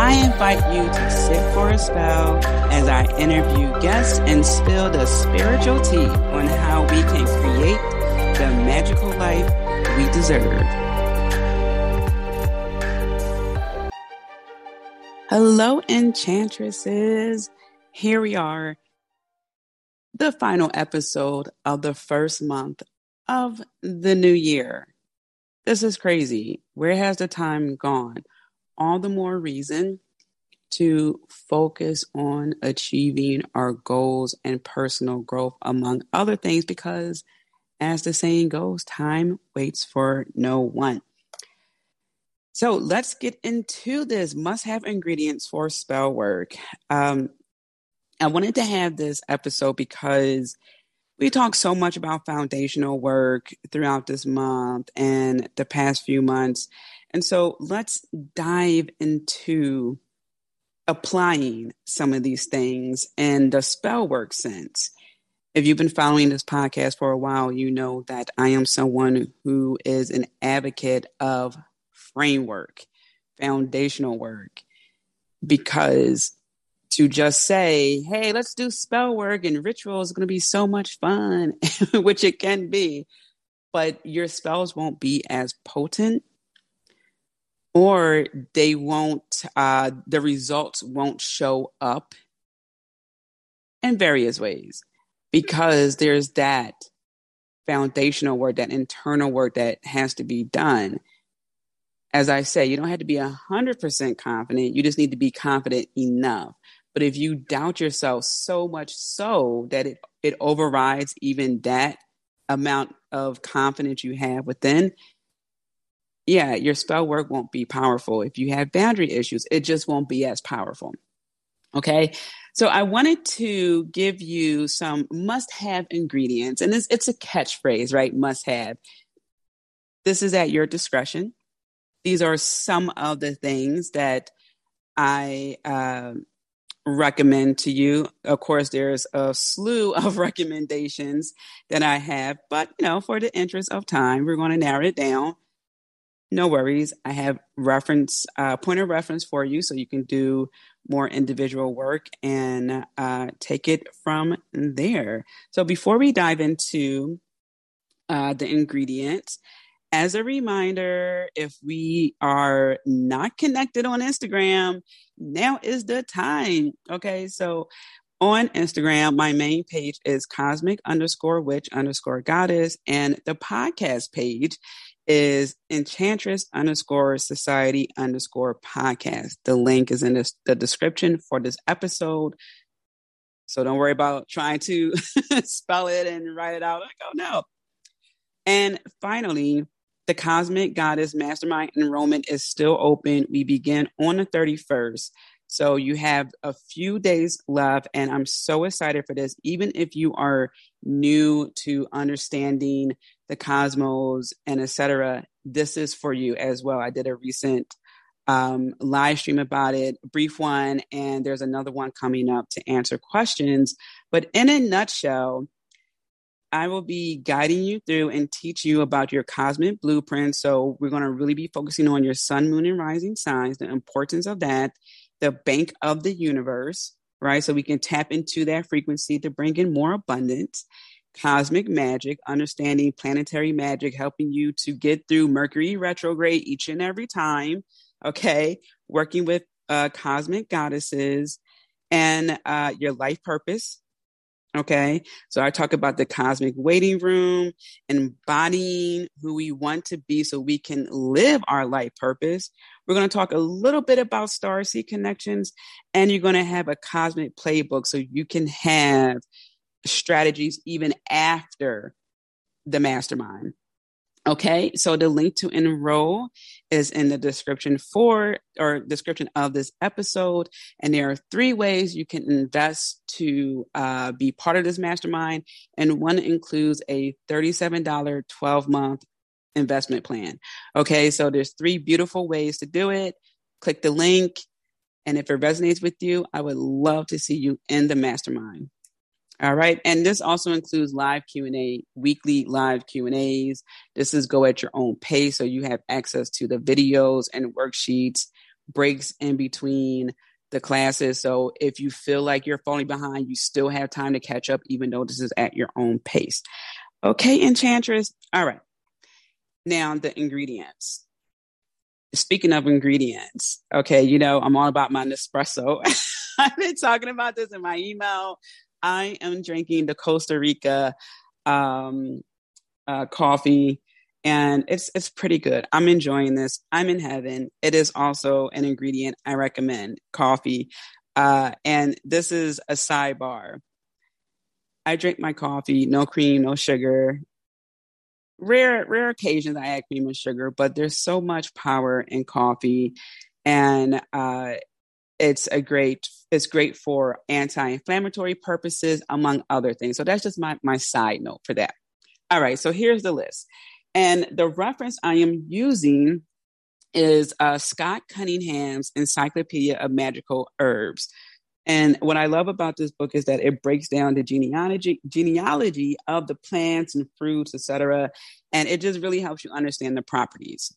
I invite you to sit for a spell as I interview guests and spill the spiritual tea on how we can create the magical life we deserve. Hello, enchantresses. Here we are, the final episode of the first month of the new year. This is crazy. Where has the time gone? All the more reason to focus on achieving our goals and personal growth, among other things, because as the saying goes, time waits for no one. So let's get into this must have ingredients for spell work. Um, I wanted to have this episode because we talk so much about foundational work throughout this month and the past few months. And so let's dive into applying some of these things in the spell work sense. If you've been following this podcast for a while, you know that I am someone who is an advocate of framework, foundational work, because to just say, hey, let's do spell work and ritual is going to be so much fun, which it can be, but your spells won't be as potent or they won't uh, the results won't show up in various ways because there's that foundational work that internal work that has to be done. As i say you don't have to be 100% confident. You just need to be confident enough. But if you doubt yourself so much so that it it overrides even that amount of confidence you have within yeah, your spell work won't be powerful. If you have boundary issues, it just won't be as powerful. Okay. So I wanted to give you some must have ingredients, and it's, it's a catchphrase, right? Must have. This is at your discretion. These are some of the things that I uh, recommend to you. Of course, there's a slew of recommendations that I have, but you know, for the interest of time, we're going to narrow it down no worries. I have reference, uh, point of reference for you so you can do more individual work and uh, take it from there. So before we dive into uh, the ingredients, as a reminder, if we are not connected on Instagram, now is the time. Okay, so on Instagram, my main page is cosmic underscore witch underscore goddess, and the podcast page is enchantress underscore society underscore podcast. The link is in the, the description for this episode. So don't worry about trying to spell it and write it out. Like, oh no. And finally, the Cosmic Goddess Mastermind enrollment is still open. We begin on the 31st. So you have a few days left, and I'm so excited for this. Even if you are new to understanding the cosmos and etc., this is for you as well. I did a recent um, live stream about it, brief one, and there's another one coming up to answer questions. But in a nutshell, I will be guiding you through and teach you about your cosmic blueprint. So, we're going to really be focusing on your sun, moon, and rising signs, the importance of that, the bank of the universe, right? So we can tap into that frequency to bring in more abundance. Cosmic magic, understanding planetary magic, helping you to get through Mercury retrograde each and every time. Okay. Working with uh, cosmic goddesses and uh, your life purpose, Okay. So I talk about the cosmic waiting room, embodying who we want to be so we can live our life purpose. We're going to talk a little bit about star seed connections, and you're going to have a cosmic playbook so you can have strategies even after the mastermind. Okay, so the link to enroll is in the description for or description of this episode. And there are three ways you can invest to uh, be part of this mastermind. And one includes a $37 12 month investment plan. Okay, so there's three beautiful ways to do it. Click the link. And if it resonates with you, I would love to see you in the mastermind. All right. And this also includes live Q&A, weekly live Q&As. This is go at your own pace. So you have access to the videos and worksheets, breaks in between the classes. So if you feel like you're falling behind, you still have time to catch up, even though this is at your own pace. Okay, Enchantress. All right. Now the ingredients. Speaking of ingredients, okay, you know, I'm all about my Nespresso. I've been talking about this in my email I am drinking the Costa Rica um, uh, coffee, and it's it's pretty good. I'm enjoying this. I'm in heaven. It is also an ingredient I recommend. Coffee, uh, and this is a sidebar. I drink my coffee, no cream, no sugar. Rare, rare occasions I add cream and sugar, but there's so much power in coffee, and uh, it's a great it's great for anti-inflammatory purposes among other things. So that's just my my side note for that. All right so here's the list. And the reference i am using is uh, scott cunningham's encyclopedia of magical herbs. And what i love about this book is that it breaks down the genealogy genealogy of the plants and fruits etc and it just really helps you understand the properties.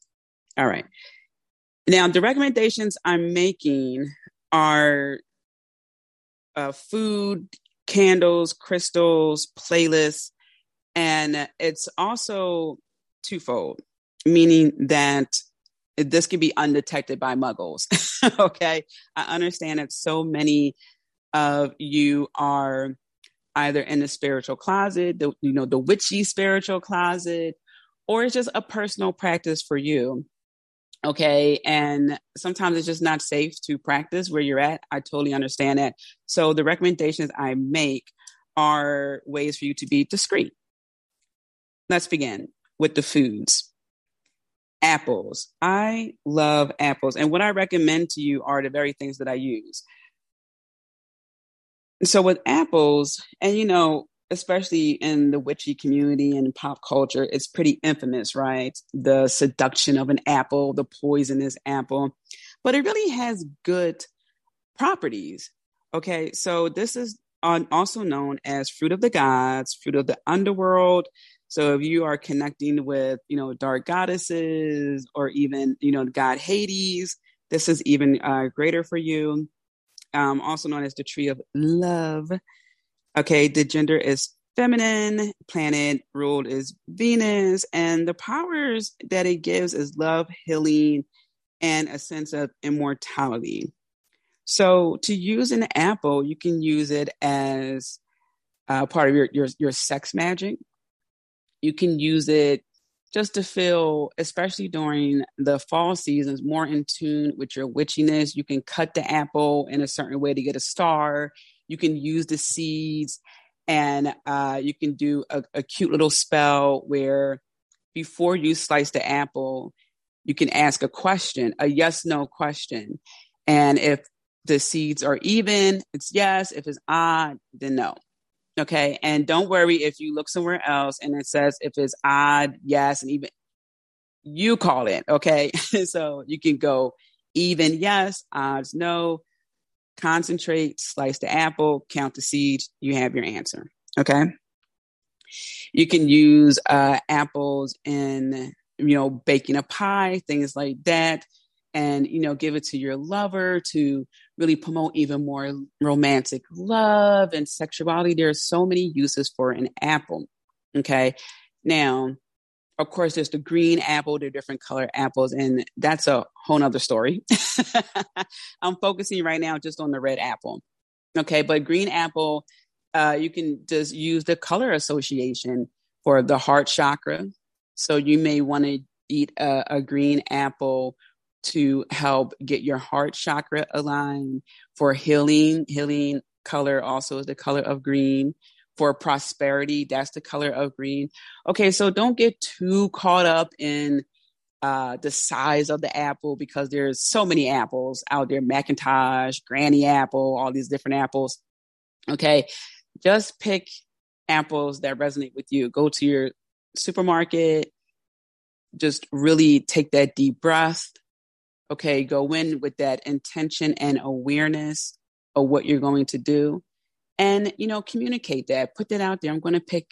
All right. Now the recommendations i'm making are uh, food, candles, crystals, playlists, and it's also twofold, meaning that this can be undetected by muggles. okay. I understand that so many of you are either in the spiritual closet, the, you know, the witchy spiritual closet, or it's just a personal practice for you. Okay. And sometimes it's just not safe to practice where you're at. I totally understand that. So the recommendations I make are ways for you to be discreet. Let's begin with the foods. Apples. I love apples. And what I recommend to you are the very things that I use. So with apples, and you know, especially in the witchy community and pop culture, it's pretty infamous, right? The seduction of an apple, the poisonous apple, but it really has good properties. Okay, so this is also known as fruit of the gods, fruit of the underworld. So if you are connecting with, you know, dark goddesses or even, you know, God Hades, this is even uh, greater for you. Um, also known as the tree of love. Okay, the gender is feminine, planet ruled is Venus, and the powers that it gives is love, healing, and a sense of immortality. So to use an apple, you can use it as uh, part of your, your your sex magic. You can use it just to feel, especially during the fall seasons, more in tune with your witchiness. You can cut the apple in a certain way to get a star. You can use the seeds and uh, you can do a, a cute little spell where before you slice the apple, you can ask a question, a yes no question. And if the seeds are even, it's yes. If it's odd, then no. Okay. And don't worry if you look somewhere else and it says if it's odd, yes, and even you call it. Okay. so you can go even yes, odds no, concentrate, slice the apple, count the seeds, you have your answer. Okay. You can use uh, apples in, you know, baking a pie, things like that, and, you know, give it to your lover to really promote even more romantic love and sexuality. There are so many uses for an apple. Okay. Now, of course, there's the green apple, are different color apples, and that's a whole nother story. I'm focusing right now just on the red apple. Okay, but green apple, uh, you can just use the color association for the heart chakra. So you may want to eat a, a green apple to help get your heart chakra aligned for healing. Healing color also is the color of green for prosperity. That's the color of green. Okay, so don't get too caught up in uh, the size of the apple because there's so many apples out there McIntosh, Granny Apple, all these different apples. Okay, just pick apples that resonate with you. Go to your supermarket, just really take that deep breath. Okay, go in with that intention and awareness of what you're going to do. And, you know, communicate that, put that out there. I'm going to pick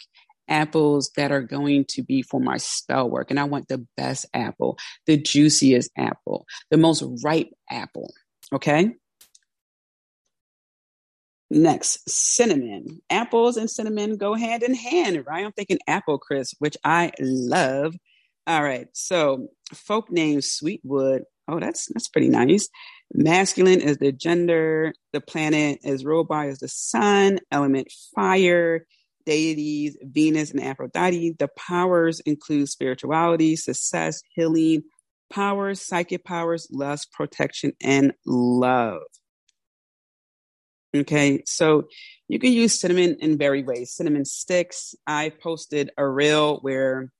apples that are going to be for my spell work. And I want the best apple, the juiciest apple, the most ripe apple. Okay. Next, cinnamon. Apples and cinnamon go hand in hand, right? I'm thinking apple crisp, which I love. All right. So, folk name Sweetwood. Oh, that's that's pretty nice. Masculine is the gender. The planet is Robi is the sun. Element fire deities, Venus and Aphrodite. The powers include spirituality, success, healing, powers, psychic powers, lust, protection, and love. Okay, so you can use cinnamon in very ways. Cinnamon sticks. I posted a reel where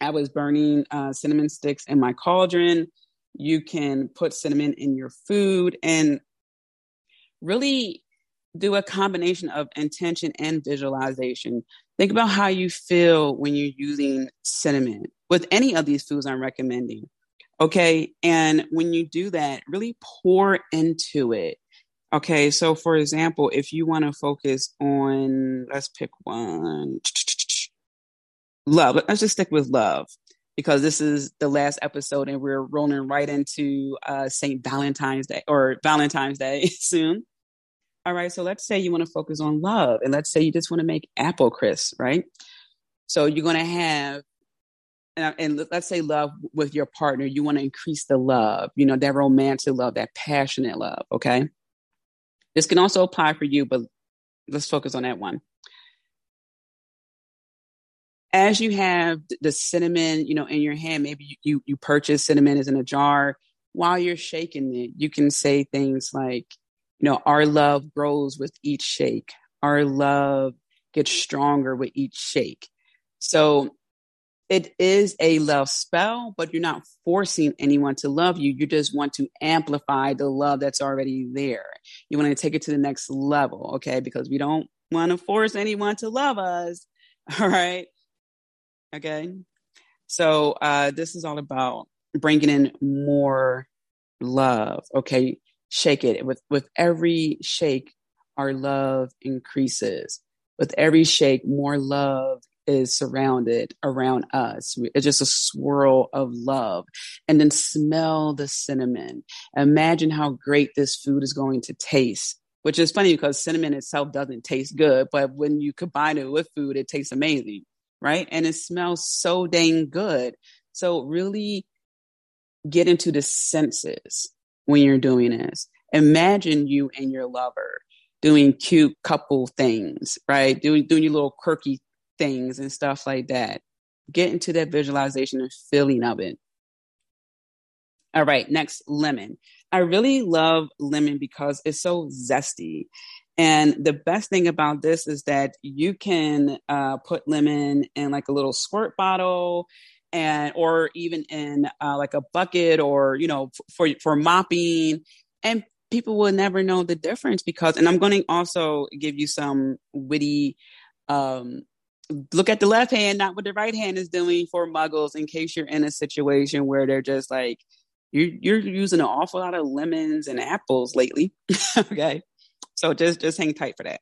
I was burning uh, cinnamon sticks in my cauldron. You can put cinnamon in your food and really do a combination of intention and visualization. Think about how you feel when you're using cinnamon with any of these foods I'm recommending. Okay. And when you do that, really pour into it. Okay. So, for example, if you want to focus on, let's pick one love. Let's just stick with love because this is the last episode and we're rolling right into uh, St. Valentine's Day or Valentine's Day soon. All right. So let's say you want to focus on love and let's say you just want to make apple crisp, right? So you're going to have, and, and let's say love with your partner, you want to increase the love, you know, that romantic love, that passionate love. Okay. This can also apply for you, but let's focus on that one. As you have the cinnamon, you know, in your hand, maybe you, you purchase cinnamon is in a jar. While you're shaking it, you can say things like, you know, our love grows with each shake. Our love gets stronger with each shake. So it is a love spell, but you're not forcing anyone to love you. You just want to amplify the love that's already there. You want to take it to the next level, okay? Because we don't want to force anyone to love us. All right. Okay. So uh, this is all about bringing in more love. Okay shake it. With with every shake, our love increases. With every shake, more love is surrounded around us. It's just a swirl of love. And then smell the cinnamon. Imagine how great this food is going to taste. Which is funny because cinnamon itself doesn't taste good, but when you combine it with food, it tastes amazing, right? And it smells so dang good. So really get into the senses when you're doing this. Imagine you and your lover doing cute couple things, right? Doing doing your little quirky things and stuff like that. Get into that visualization and feeling of it. All right, next lemon. I really love lemon because it's so zesty. And the best thing about this is that you can uh, put lemon in like a little squirt bottle and or even in uh, like a bucket or you know for for mopping. And people will never know the difference because and i'm going to also give you some witty um look at the left hand not what the right hand is doing for muggles in case you're in a situation where they're just like you're, you're using an awful lot of lemons and apples lately. Okay so just just hang tight for that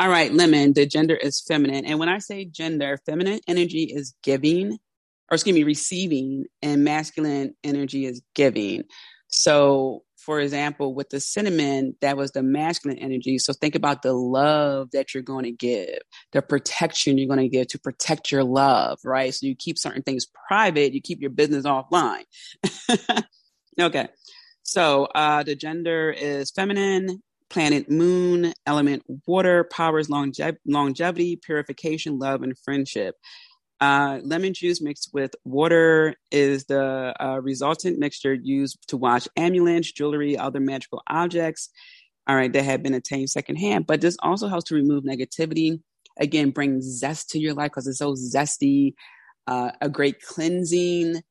all right, lemon, the gender is feminine. And when I say gender, feminine energy is giving, or excuse me, receiving, and masculine energy is giving. So, for example, with the cinnamon, that was the masculine energy. So think about the love that you're going to give, the protection you're going to give to protect your love, right? So you keep certain things private, you keep your business offline. okay. So uh, the gender is feminine, planet moon, element water, powers longe- longevity, purification, love, and friendship. Uh, lemon juice mixed with water is the uh, resultant mixture used to wash amulets, jewelry, other magical objects. all right, that had been attained secondhand. But this also helps to remove negativity. Again, bring zest to your life because it's so zesty. Uh, a great cleansing,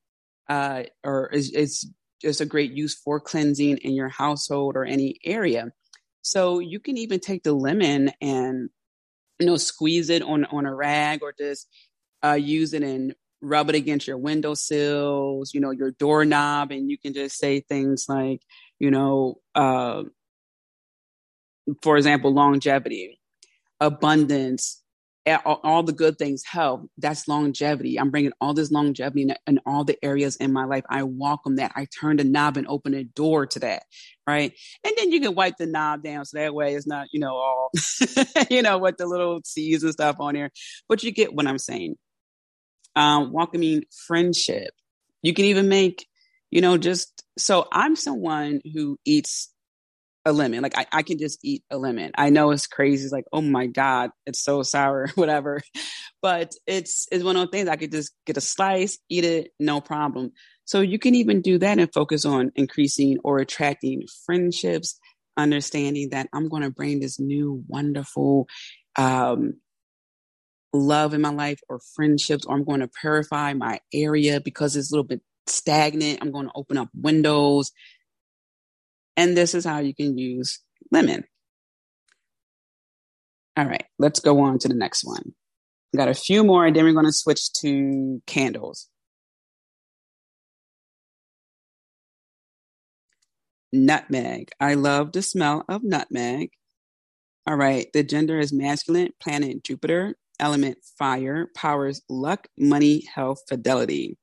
uh, or is, is just a great use for cleansing in your household or any area. So you can even take the lemon and you know squeeze it on on a rag or just uh, use it and rub it against your windowsills, you know, your doorknob, and you can just say things like, you know, uh, for example, longevity, abundance, all, the good things, health. That's longevity. I'm bringing all this longevity in, in, all the areas in my life. I welcome that. I turn the knob and open a door to that, right? And then you can wipe the knob down so that way it's not, you know, all, you know, with the little C's and stuff on there. But you get what I'm saying. Um, welcoming friendship. You can even make, you know, just so I'm someone who eats a lemon. Like I, I can just eat a lemon. I know it's crazy. It's like, oh my God, it's so sour, whatever. But it's it's one of those things I could just get a slice, eat it, no problem. So you can even do that and focus on increasing or attracting friendships, understanding that I'm going to bring this new wonderful um, love in my life or friendships, or I'm going to purify my area because it's a little bit stagnant. I'm going to open up windows and this is how you can use lemon. All right, let's go on to the next one. Got a few more, and then we're going to switch to candles. Nutmeg. I love the smell of nutmeg. All right, the gender is masculine, planet Jupiter, element fire, powers luck, money, health, fidelity.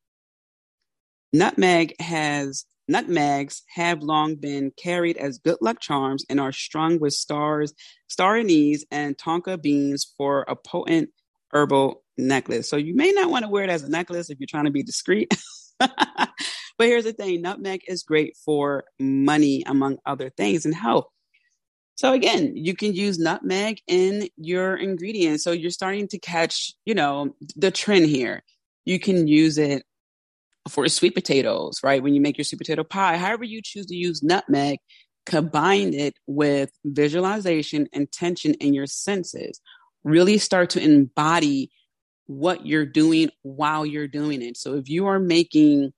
Nutmeg has Nutmegs have long been carried as good luck charms and are strung with stars, star anise, and tonka beans for a potent herbal necklace. So you may not want to wear it as a necklace if you're trying to be discreet. but here's the thing nutmeg is great for money, among other things, and health. So again, you can use nutmeg in your ingredients. So you're starting to catch, you know, the trend here. You can use it for sweet potatoes, right? When you make your sweet potato pie, however you choose to use nutmeg, combine it with visualization, intention, and your senses. Really start to embody what you're doing while you're doing it. So if you are making,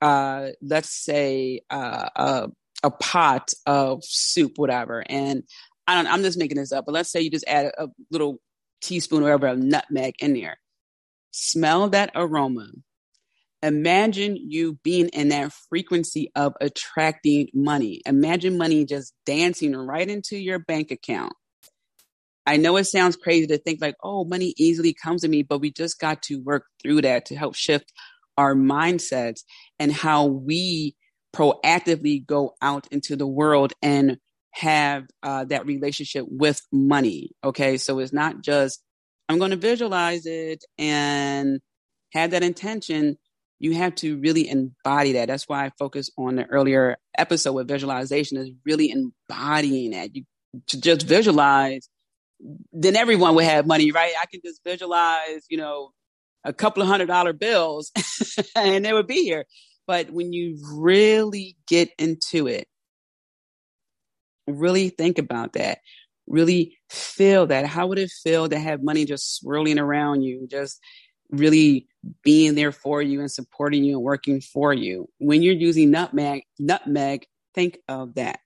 uh, let's say, uh, a, a pot of soup, whatever, and I don't, I'm just making this up, but let's say you just add a, a little teaspoon or whatever of nutmeg in there. Smell that aroma imagine you being in that frequency of attracting money. Imagine money just dancing right into your bank account. I know it sounds crazy to think like, oh, money easily comes to me, but we just got to work through that to help shift our mindsets and how we proactively go out into the world and have uh, that relationship with money. Okay. So it's not just, I'm going to visualize it and have that intention you have to really embody that. That's why I focus on the earlier episode with visualization is really embodying that. You to just visualize, then everyone would have money, right? I can just visualize, you know, a couple of hundred dollar bills and they would be here. But when you really get into it, really think about that, really feel that. How would it feel to have money just swirling around you, just really being there for you and supporting you and working for you. When you're using nutmeg, nutmeg, think of that.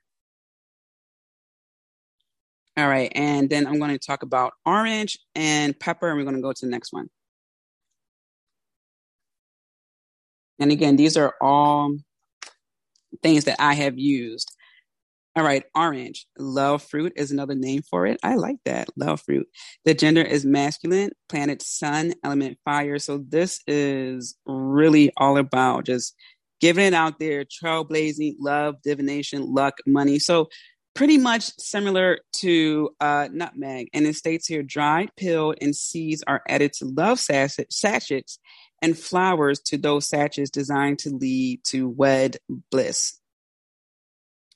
All right, and then I'm going to talk about orange and pepper, and we're going to go to the next one. And again, these are all things that I have used. All right, orange. Love fruit is another name for it. I like that. Love fruit. The gender is masculine, planet sun, element fire. So this is really all about just giving it out there, trailblazing, love, divination, luck, money. So pretty much similar to uh, nutmeg. And it states here dried, peeled, and seeds are added to love sachets and flowers to those sachets designed to lead to wed bliss.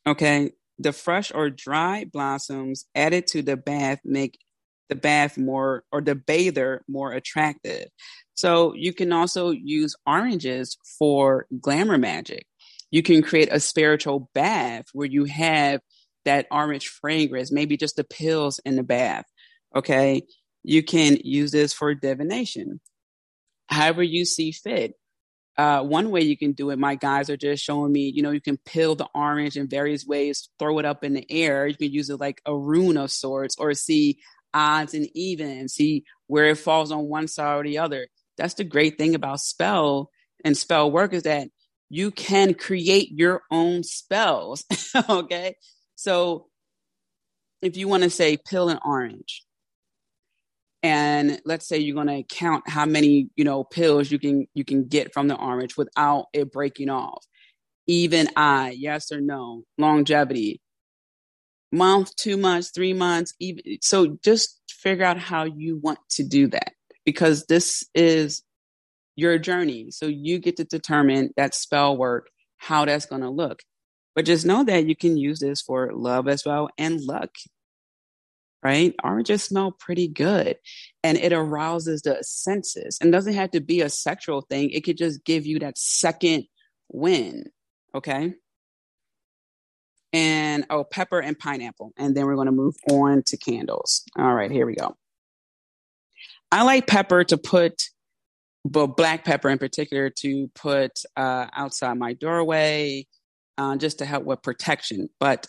Okay, the fresh or dry blossoms added to the bath make the bath more or the bather more attractive. So you can also use oranges for glamour magic. You can create a spiritual bath where you have that orange fragrance, maybe just the pills in the bath. Okay. You can use this for divination, however you see fit. Uh, one way you can do it, my guys are just showing me, you know, you can peel the orange in various ways, throw it up in the air. You can use it like a rune of sorts or see odds and evens, see where it falls on one side or the other. That's the great thing about spell and spell work is that you can create your own spells. okay. So if you want to say pill an orange, and let's say you're going to count how many you know pills you can you can get from the orange without it breaking off. Even i yes or no longevity. Month two months three months even so just figure out how you want to do that because this is your journey. So you get to determine that spell work how that's going to look. But just know that you can use this for love as well and luck right? Oranges smell pretty good and it arouses the senses and doesn't have to be a sexual thing. It could just give you that second win. Okay. And oh, pepper and pineapple. And then we're going to move on to candles. All right, here we go. I like pepper to put, but black pepper in particular, to put uh, outside my doorway uh, just to help with protection. But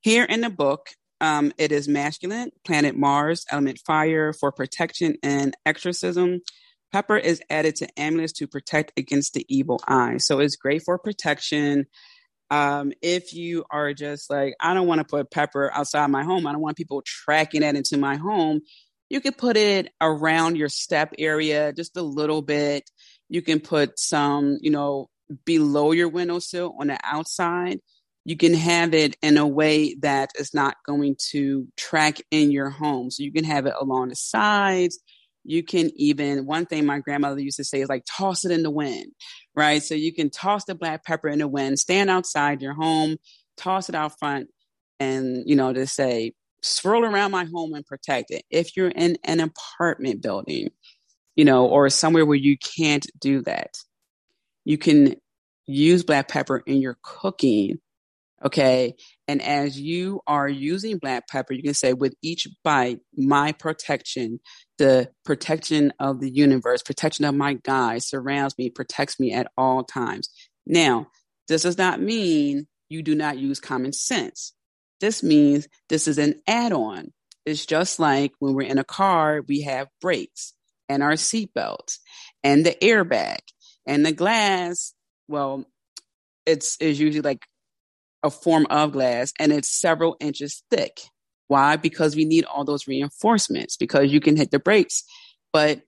here in the book, um, it is masculine, planet Mars, element fire for protection and exorcism. Pepper is added to amulets to protect against the evil eye. So it's great for protection. Um, if you are just like, I don't want to put pepper outside my home, I don't want people tracking that into my home, you can put it around your step area just a little bit. You can put some, you know, below your windowsill on the outside you can have it in a way that is not going to track in your home. So you can have it along the sides. You can even, one thing my grandmother used to say is like, toss it in the wind, right? So you can toss the black pepper in the wind, stand outside your home, toss it out front, and, you know, just say, swirl around my home and protect it. If you're in an apartment building, you know, or somewhere where you can't do that, you can use black pepper in your cooking Okay. And as you are using black pepper, you can say, with each bite, my protection, the protection of the universe, protection of my guide surrounds me, protects me at all times. Now, this does not mean you do not use common sense. This means this is an add on. It's just like when we're in a car, we have brakes and our seatbelts and the airbag and the glass. Well, it's is usually like a form of glass and it's several inches thick. Why? Because we need all those reinforcements because you can hit the brakes, but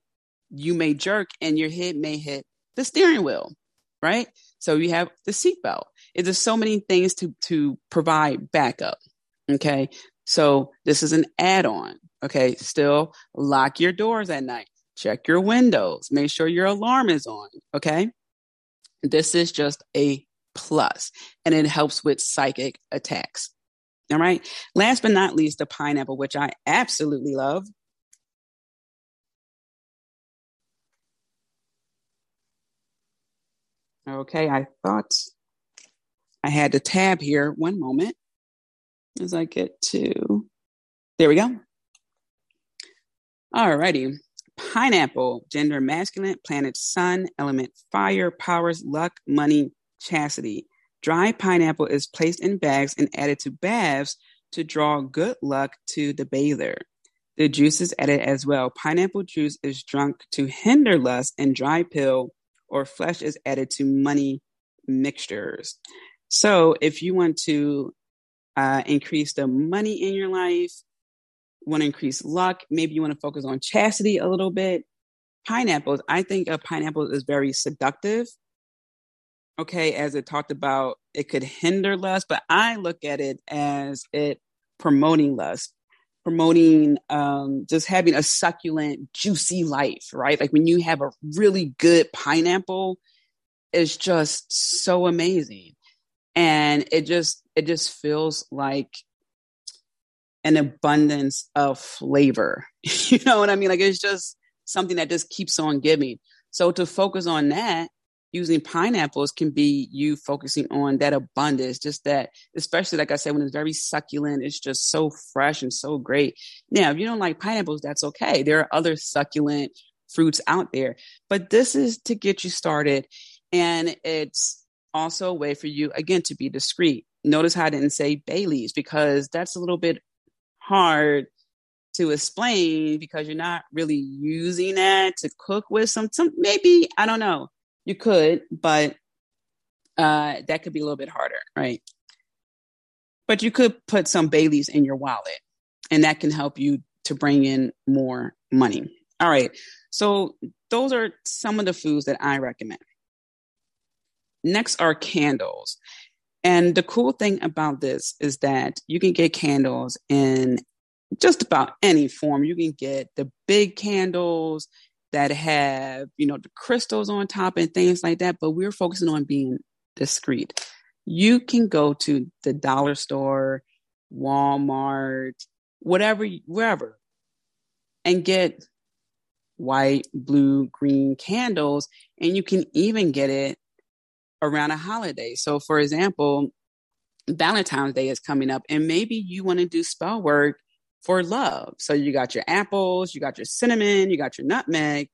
you may jerk and your head may hit the steering wheel, right? So you have the seatbelt. There's so many things to, to provide backup. Okay. So this is an add on. Okay. Still lock your doors at night. Check your windows. Make sure your alarm is on. Okay. This is just a plus, and it helps with psychic attacks. All right. Last but not least, the pineapple, which I absolutely love. Okay, I thought I had the tab here. One moment as I get to. There we go. All righty. Pineapple, gender masculine, planet sun, element fire, powers, luck, money, chastity. Dry pineapple is placed in bags and added to baths to draw good luck to the bather. The juice is added as well. Pineapple juice is drunk to hinder lust, and dry pill or flesh is added to money mixtures. So, if you want to uh, increase the money in your life, want to increase luck, maybe you want to focus on chastity a little bit. Pineapples, I think a pineapple is very seductive okay, as it talked about, it could hinder lust, but I look at it as it promoting lust, promoting um, just having a succulent, juicy life, right? Like when you have a really good pineapple, it's just so amazing. And it just, it just feels like an abundance of flavor. you know what I mean? Like it's just something that just keeps on giving. So to focus on that using pineapples can be you focusing on that abundance, just that, especially like I said, when it's very succulent, it's just so fresh and so great. Now, if you don't like pineapples, that's okay. There are other succulent fruits out there, but this is to get you started. And it's also a way for you, again, to be discreet. Notice how I didn't say bay leaves because that's a little bit hard to explain because you're not really using that to cook with some, some maybe, I don't know you could, but uh, that could be a little bit harder, right? But you could put some bay leaves in your wallet, and that can help you to bring in more money. All right. So those are some of the foods that I recommend. Next are candles. And the cool thing about this is that you can get candles in just about any form. You can get the big candles, that have, you know, the crystals on top and things like that, but we're focusing on being discreet. You can go to the dollar store, Walmart, whatever, wherever, and get white, blue, green candles, and you can even get it around a holiday. So, for example, Valentine's Day is coming up, and maybe you want to do spell work for love. So you got your apples, you got your cinnamon, you got your nutmeg,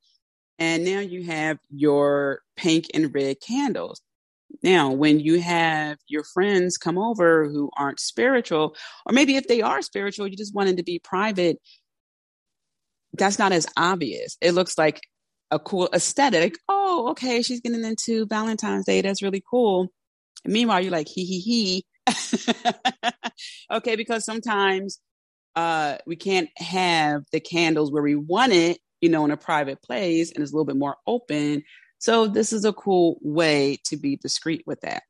and now you have your pink and red candles. Now, when you have your friends come over who aren't spiritual, or maybe if they are spiritual, you just wanted to be private, that's not as obvious. It looks like a cool aesthetic. Oh, okay, she's getting into Valentine's Day. That's really cool. And meanwhile, you're like, he, he, he. okay, because sometimes uh, we can't have the candles where we want it, you know, in a private place and it's a little bit more open. So this is a cool way to be discreet with that.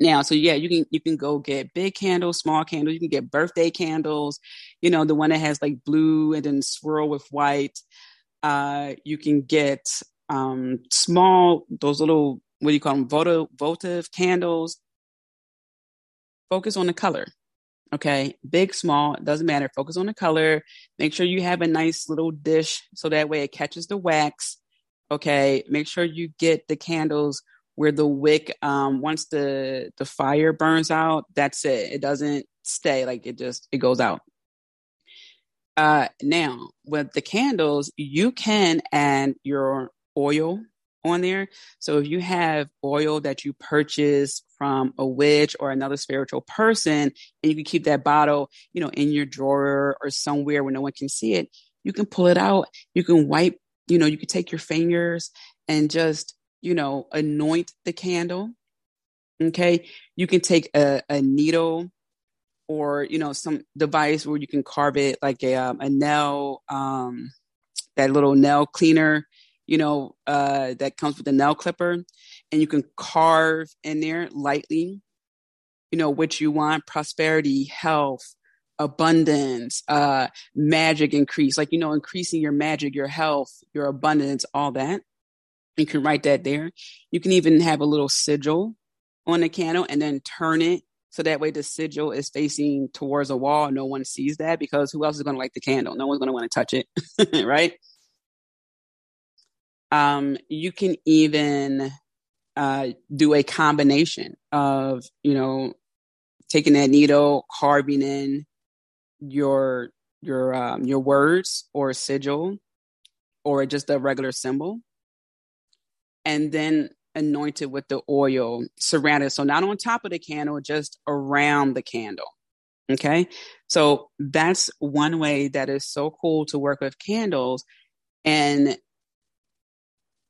Now, so yeah, you can you can go get big candles, small candles. You can get birthday candles, you know, the one that has like blue and then swirl with white. Uh, you can get um, small those little what do you call them votive votive candles. Focus on the color. Okay, big, small, doesn't matter. Focus on the color. Make sure you have a nice little dish so that way it catches the wax. Okay, make sure you get the candles where the wick, um, once the the fire burns out, that's it. It doesn't stay like it just it goes out. Uh, now with the candles, you can add your oil on there. So if you have oil that you purchase from a witch or another spiritual person, and you can keep that bottle, you know, in your drawer or somewhere where no one can see it, you can pull it out. You can wipe, you know, you can take your fingers and just, you know, anoint the candle. Okay. You can take a, a needle or, you know, some device where you can carve it like a, um, a nail, um, that little nail cleaner you know, uh, that comes with the nail clipper, and you can carve in there lightly, you know, what you want prosperity, health, abundance, uh, magic increase, like, you know, increasing your magic, your health, your abundance, all that. You can write that there. You can even have a little sigil on the candle and then turn it so that way the sigil is facing towards a wall. No one sees that because who else is going to light the candle? No one's going to want to touch it, right? Um, you can even uh, do a combination of, you know, taking that needle, carving in your your um, your words or sigil or just a regular symbol, and then anoint it with the oil surrounded. So not on top of the candle, just around the candle. Okay. So that's one way that is so cool to work with candles. And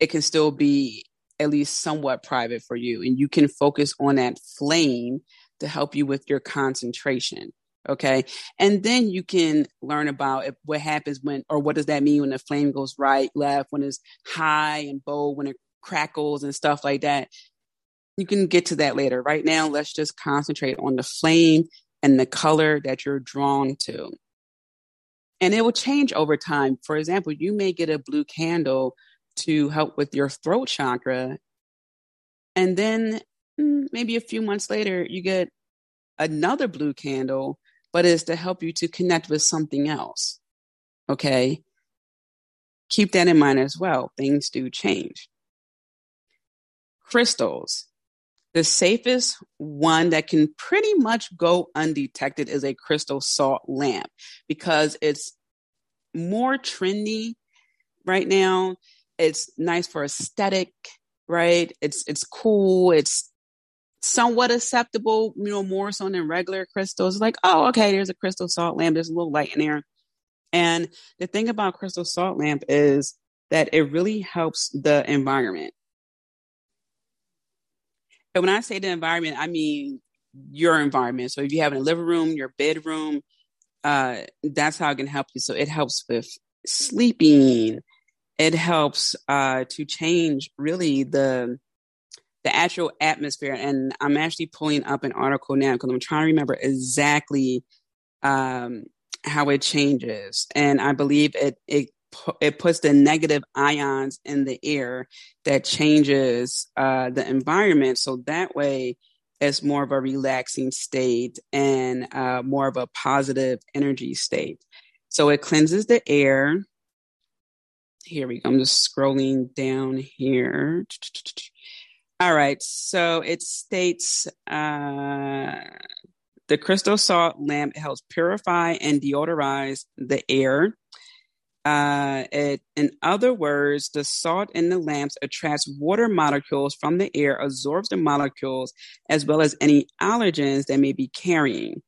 it can still be at least somewhat private for you. And you can focus on that flame to help you with your concentration okay? And then you can learn about what happens when or what does that mean when the flame goes right left when it's high and bold when it crackles and stuff like that. You can get to that later. Right now let's just concentrate on the flame and the color that you're drawn to. And it will change over time. For example you may get a blue candle to help with your throat chakra. And then mm, maybe a few months later, you get another blue candle, but it's to help you to connect with something else. Okay. Keep that in mind as well. Things do change. crystals. The safest one that can pretty much go undetected is a crystal salt lamp because it's more trendy right now. It's nice for aesthetic, right? It's it's cool. It's somewhat acceptable, you know, more so than regular crystals. Like, oh, okay, there's a crystal salt lamp. There's a little light in there. And the thing about crystal salt lamp is that it really helps the environment. And when I say the environment, I mean your environment. So if you have in a living room, your bedroom, uh, that's how it can help you. So it helps with sleeping. It helps uh, to change really the the actual atmosphere. And I'm actually pulling up an article now because I'm trying to remember exactly um, how it changes. And I believe it it it puts the negative ions in the air that changes uh, the environment. So that way, it's more of a relaxing state and uh, more of a positive energy state. So it cleanses the air. Here we go. I'm just scrolling down here. All right. So it states uh, the crystal salt lamp helps purify and deodorize the air. Uh, it, in other words, the salt in the lamps attracts water molecules from the air, absorbs the molecules, as well as any allergens they may be carrying.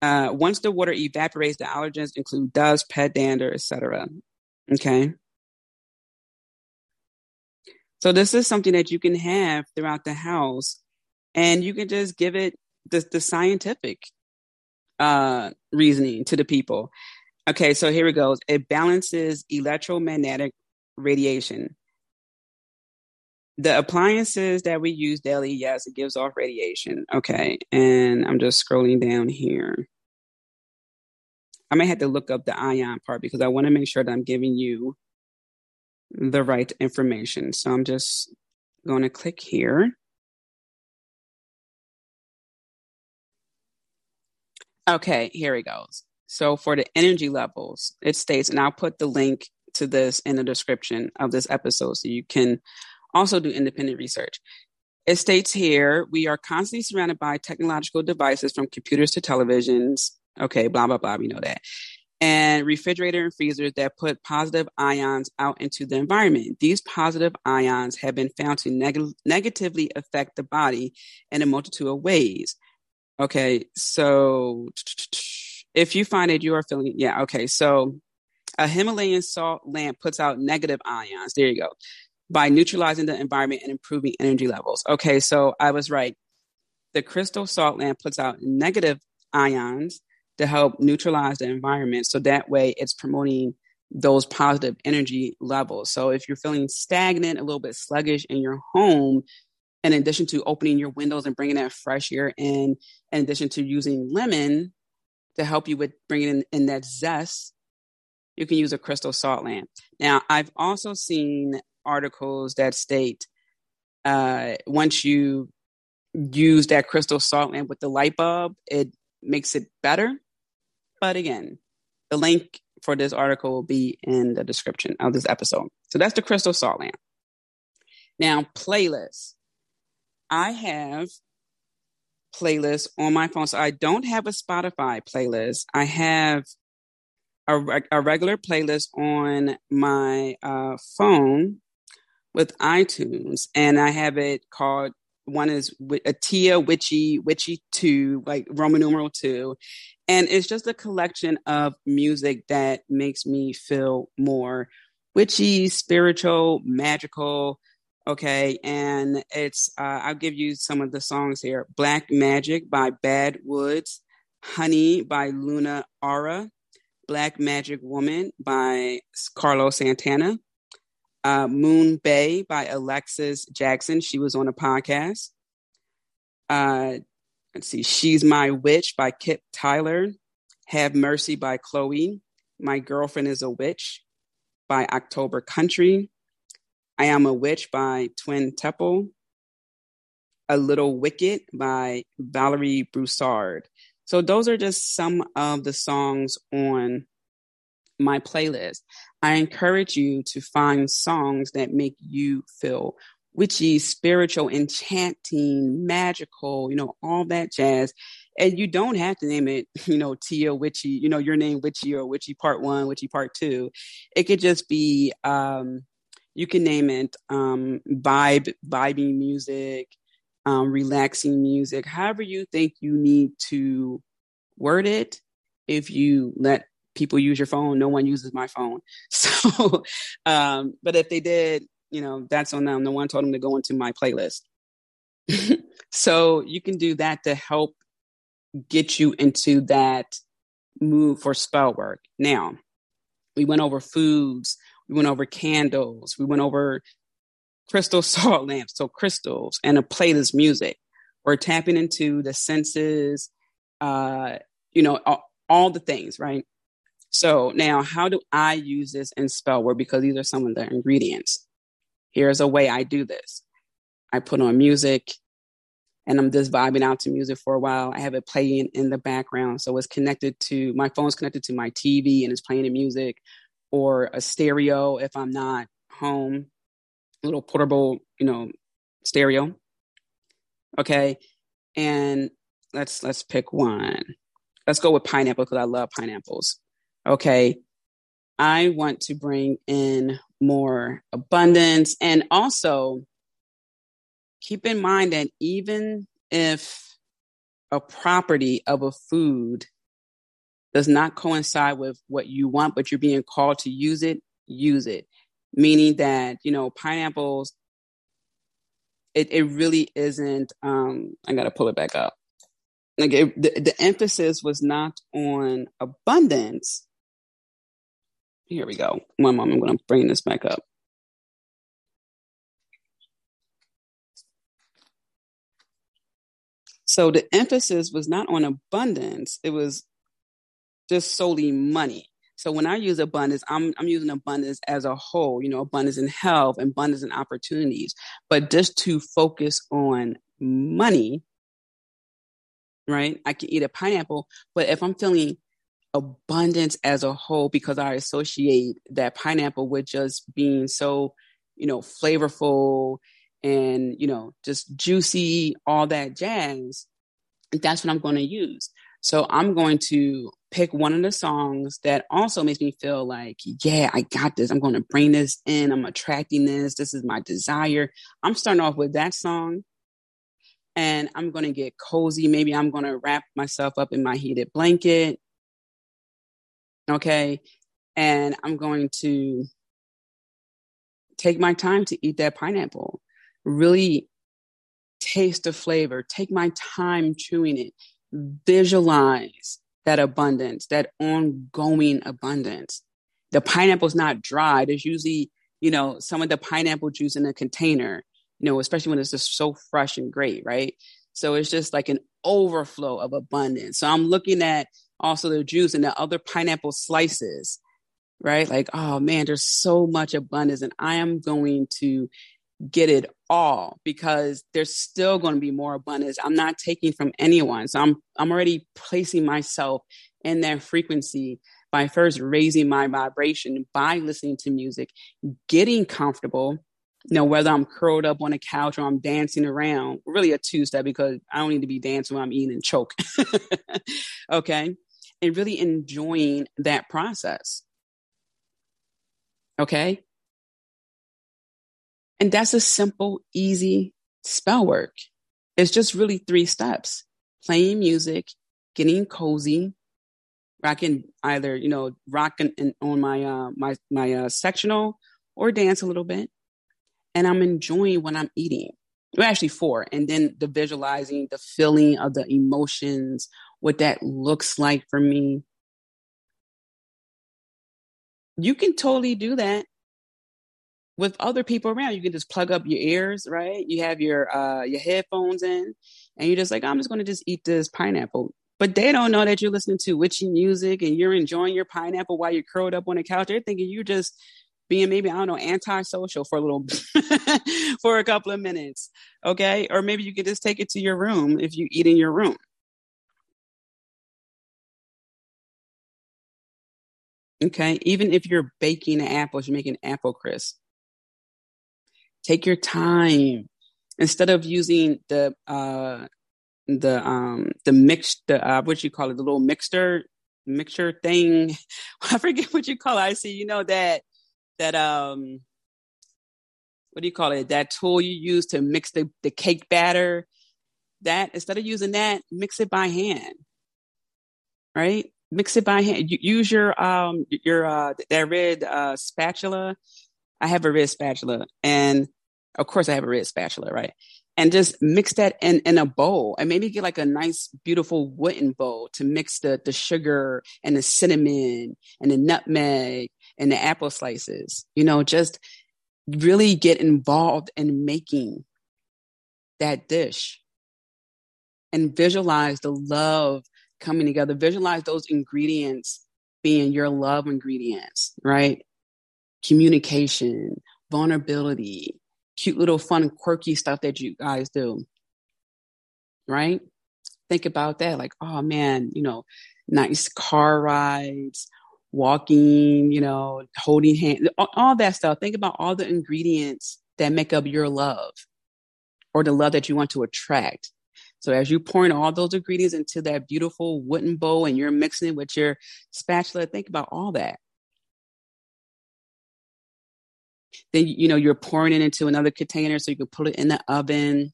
Uh, once the water evaporates, the allergens include dust, pet dander, etc. Okay. So this is something that you can have throughout the house, and you can just give it the, the scientific uh, reasoning to the people. Okay, so here it goes. It balances electromagnetic radiation. The appliances that we use daily, yes, it gives off radiation. Okay, and I'm just scrolling down here. I may have to look up the ion part because I want to make sure that I'm giving you the right information. So I'm just going to click here. Okay, here it goes. So for the energy levels, it states, and I'll put the link to this in the description of this episode so you can also do independent research. It states here, we are constantly surrounded by technological devices from computers to televisions. Okay, blah, blah, blah. We know that and refrigerator and freezers that put positive ions out into the environment. These positive ions have been found to neg- negatively affect the body in a multitude of ways. Okay, so if you find that you are feeling, yeah, okay, so a Himalayan salt lamp puts out negative ions. There you go. By neutralizing the environment and improving energy levels. Okay, so I was right. The crystal salt lamp puts out negative ions to help neutralize the environment. So that way it's promoting those positive energy levels. So if you're feeling stagnant, a little bit sluggish in your home, in addition to opening your windows and bringing that fresh air in, in addition to using lemon to help you with bringing in, in that zest, you can use a crystal salt lamp. Now, I've also seen articles that state uh, once you use that crystal salt lamp with the light bulb, it makes it better. But again, the link for this article will be in the description of this episode. So that's the crystal salt lamp. Now, playlists. I have playlists on my phone. So I don't have a Spotify playlist. I have a, a regular playlist on my uh, phone with iTunes, and I have it called one is Atia Witchy Witchy Two, like Roman numeral two, and it's just a collection of music that makes me feel more witchy, spiritual, magical. Okay, and it's uh, I'll give you some of the songs here: "Black Magic" by Bad Woods, "Honey" by Luna Aura, "Black Magic Woman" by Carlos Santana, uh, Moon Bay by Alexis Jackson. She was on a podcast. Uh, let's see, She's My Witch by Kip Tyler. Have Mercy by Chloe. My Girlfriend is a Witch by October Country. I Am a Witch by Twin Temple. A Little Wicked by Valerie Broussard. So those are just some of the songs on my playlist. I encourage you to find songs that make you feel witchy, spiritual, enchanting, magical, you know, all that jazz. And you don't have to name it, you know, Tia Witchy, you know, your name Witchy or Witchy Part One, Witchy Part Two. It could just be, um, you can name it um, vibe, vibing music, um, relaxing music, however you think you need to word it. If you let people use your phone, no one uses my phone. So, um, but if they did, you know, that's on them. No one told them to go into my playlist. so you can do that to help get you into that mood for spell work. Now, we went over foods, we went over candles, we went over crystal salt lamps, so crystals, and a playlist music. We're tapping into the senses, uh, you know, all, all the things, right? So now, how do I use this in spell work? Because these are some of the ingredients. Here's a way I do this. I put on music and I'm just vibing out to music for a while. I have it playing in the background. So it's connected to my phone's connected to my TV and it's playing the music or a stereo if I'm not home, a little portable, you know, stereo. Okay. And let's let's pick one. Let's go with pineapple because I love pineapples. Okay. I want to bring in more abundance. And also keep in mind that even if a property of a food does not coincide with what you want, but you're being called to use it, use it. Meaning that, you know, pineapples, it, it really isn't, um, I got to pull it back up. Like it, the, the emphasis was not on abundance, here we go. One moment, I'm going to bring this back up. So the emphasis was not on abundance, it was just solely money. So when I use abundance, I'm I'm using abundance as a whole, you know, abundance in health, abundance in opportunities. But just to focus on money, right? I can eat a pineapple, but if I'm feeling abundance as a whole because I associate that pineapple with just being so, you know, flavorful and, you know, just juicy, all that jazz. That's what I'm going to use. So I'm going to pick one of the songs that also makes me feel like, yeah, I got this. I'm going to bring this in. I'm attracting this. This is my desire. I'm starting off with that song and I'm going to get cozy. Maybe I'm going to wrap myself up in my heated blanket Okay. And I'm going to take my time to eat that pineapple, really taste the flavor, take my time chewing it, visualize that abundance, that ongoing abundance. The pineapple's not dry. There's usually, you know, some of the pineapple juice in a container, you know, especially when it's just so fresh and great, right? So it's just like an overflow of abundance. So I'm looking at also the juice and the other pineapple slices, right? Like, oh man, there's so much abundance, and I am going to get it all because there's still going to be more abundance. I'm not taking from anyone. So I'm I'm already placing myself in that frequency by first raising my vibration by listening to music, getting comfortable, you know, whether I'm curled up on a couch or I'm dancing around, really a two step because I don't need to be dancing when I'm eating and choke. okay and really enjoying that process. Okay. And that's a simple, easy spell work. It's just really three steps playing music, getting cozy, rocking either, you know, rocking on my, uh, my, my, uh, sectional or dance a little bit. And I'm enjoying what I'm eating. Well, actually four. And then the visualizing, the feeling of the emotions what that looks like for me. You can totally do that with other people around. You can just plug up your ears, right? You have your uh your headphones in and you're just like, I'm just gonna just eat this pineapple. But they don't know that you're listening to witchy music and you're enjoying your pineapple while you're curled up on the couch. They're thinking you're just being maybe, I don't know, antisocial for a little for a couple of minutes. Okay. Or maybe you could just take it to your room if you eat in your room. Okay. Even if you're baking apples, you're making apple crisp. Take your time. Instead of using the uh the um the mix the uh what you call it the little mixer mixture thing. I forget what you call it. I see you know that that um what do you call it? That tool you use to mix the the cake batter. That instead of using that mix it by hand. Right mix it by hand. Use your um your uh that red uh spatula. I have a red spatula and of course i have a red spatula right? And just mix that in, in a bowl and maybe get like a nice beautiful wooden bowl to mix the, the sugar and the cinnamon and the nutmeg and the apple slices. You know just really get involved in making that dish and visualize the love coming together visualize those ingredients being your love ingredients right communication vulnerability cute little fun, quirky stuff that you guys do. Right? Think about that. Like, oh man, you know, nice car rides, walking, you know, holding hands, all, all that stuff. Think about all the ingredients that make up your love or the love that you want to attract. So as you pouring all those ingredients into that beautiful wooden bowl and you're mixing it with your spatula, think about all that. Then, you know, you're pouring it into another container so you can put it in the oven,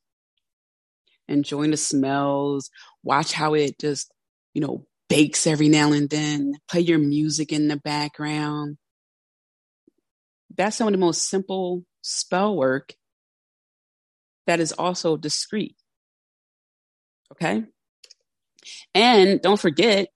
enjoying the smells, watch how it just, you know, bakes every now and then, play your music in the background. That's some of the most simple spell work that is also discreet. Okay. And don't forget,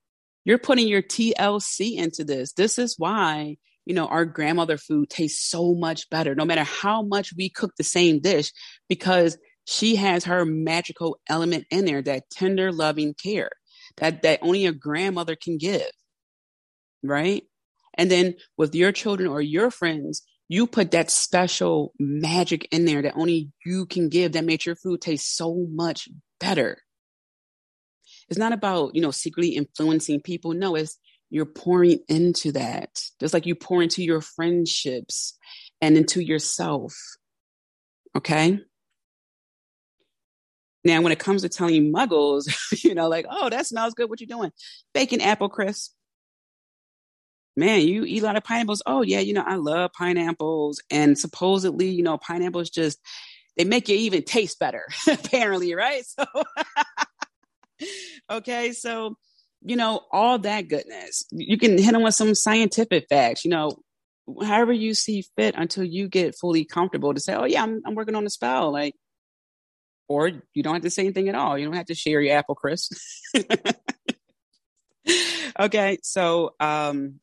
you're putting your TLC into this. This is why you know, our grandmother food tastes so much better, no matter how much we cook the same dish, because she has her magical element in there, that tender, loving care that, that only a grandmother can give. Right. And then with your children or your friends, you put that special magic in there that only you can give that makes your food taste so much better. It's not about, you know, secretly influencing people. No, it's you're pouring into that, just like you pour into your friendships and into yourself. Okay. Now, when it comes to telling muggles, you know, like, oh, that smells good. What you doing? Baking apple crisp. Man, you eat a lot of pineapples. Oh, yeah, you know, I love pineapples. And supposedly, you know, pineapples just, they make you even taste better, apparently, right? So, okay, so you know, all that goodness. You can hit them with some scientific facts, you know, however you see fit until you get fully comfortable to say, oh, yeah, I'm, I'm working on a spell. Like, or you don't have to say anything at all. You don't have to share your apple crisp. okay. So, um,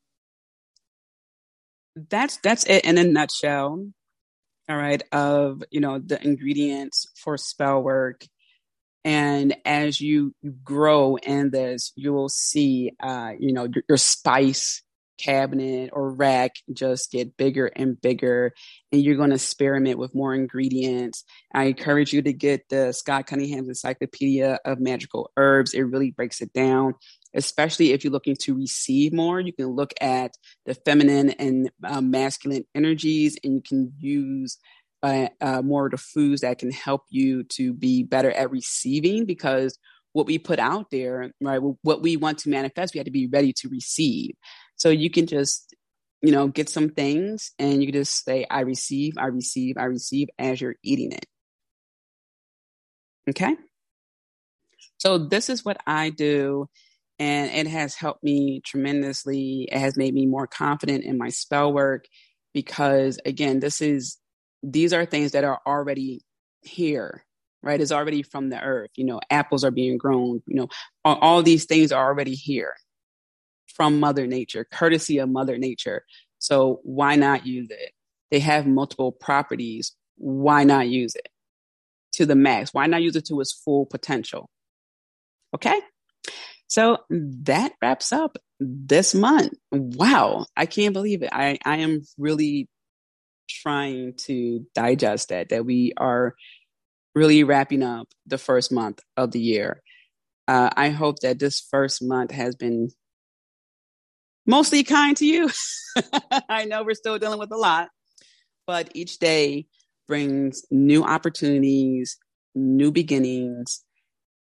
that's, that's it in a nutshell. All right. Of, you know, the ingredients for spell work and as you grow in this, you will see, uh, you know, your, your spice cabinet or rack just get bigger and bigger and you're going to experiment with more ingredients. I encourage you to get the scott cunningham's encyclopedia of magical herbs. It really breaks it down especially if you're looking to receive more you can look at the feminine and uh, masculine energies and you can use uh, uh, more of the foods that can help you to be better at receiving because what we put out there, right, what we want to manifest, we have to be ready to receive. So you can just, you know, get some things and you can just say, I receive, I receive, I receive as you're eating it. Okay. So this is what I do. And it has helped me tremendously. It has made me more confident in my spell work because, again, this is these are things that are already here right? Is already from the earth you know apples are being grown you know all, all these things are already here from mother nature courtesy of mother nature. So why not use it? They have multiple properties. Why not use it to the max? Why not use it to its full potential? Okay. So that wraps up this month. Wow. I can't believe it. I i am really trying to digest that, that we are really wrapping up the first month of the year. Uh, I hope that this first month has been mostly kind to you. I know we're still dealing with a lot, but each day brings new opportunities, new beginnings,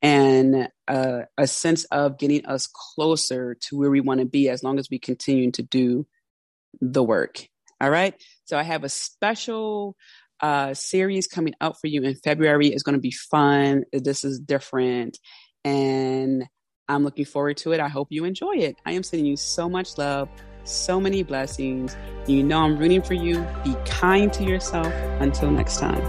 and uh, a sense of getting us closer to where we want to be as long as we continue to do the work. All right. So I have a special uh, series coming out for you in February. It's going to be fun. This is different. And I'm looking forward to it. I hope you enjoy it. I am sending you so much love, so many blessings. You know I'm rooting for you. Be kind to yourself. Until next time.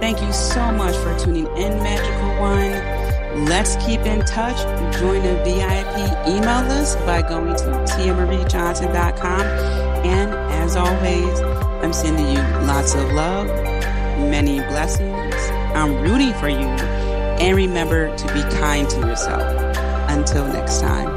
Thank you so much for tuning in, Magical One. Let's keep in touch. Join the VIP email list by going to tiamariejohnson.com. And as always, I'm sending you lots of love, many blessings. I'm rooting for you. And remember to be kind to yourself. Until next time.